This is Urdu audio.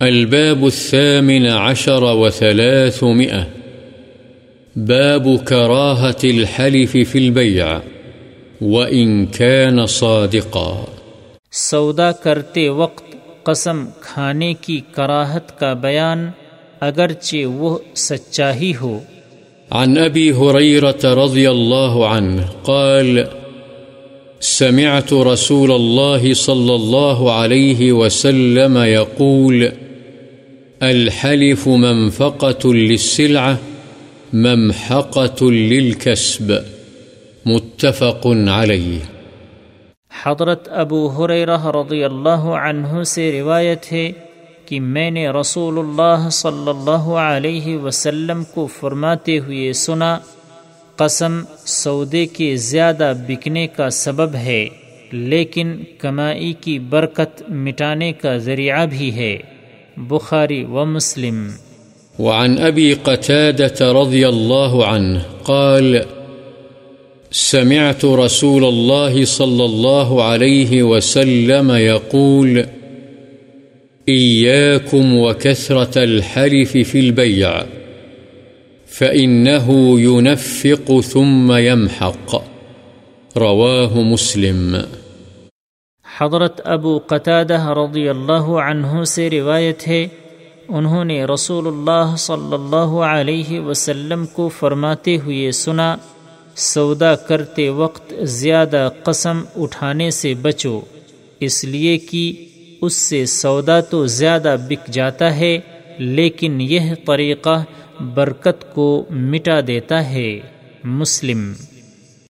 الباب الثامن عشر وثلاثمئة باب كراهة الحلف في البيع وإن كان صادقا. سودا کرتے وقت قسم کھانے کی کراہت کا بیان اگرچہ وہ سچا ہی ہو۔ عن أبي هريرة رضي الله عنه قال سمعت رسول الله صلى الله عليه وسلم يقول الحلف منفقة للسلعة ممحقة للكسب. متفق عليه. حضرت ابو حریرہ رضی اللہ عنہ سے روایت ہے کہ میں نے رسول اللہ صلی اللہ علیہ وسلم کو فرماتے ہوئے سنا، قسم سودے کے زیادہ بکنے کا سبب ہے، لیکن کمائی کی برکت مٹانے کا ذریعہ بھی ہے۔ بخاری و مسلم۔ وعن أبي قتادة رضي الله عنه قال، سمعت رسول الله صلى الله عليه وسلم يقول إياكم وكثرة الحلف في البيع فإنه ينفق ثم يمحق رواه مسلم۔ حضرت ابو قتادہ رضی اللہ عنہ سے روایت ہے، انہوں نے رسول اللہ صلی اللہ علیہ وسلم کو فرماتے ہوئے سنا، سودا کرتے وقت زیادہ قسم اٹھانے سے بچو، اس لیے کہ اس سے سودا تو زیادہ بک جاتا ہے، لیکن یہ طریقہ برکت کو مٹا دیتا ہے۔ مسلم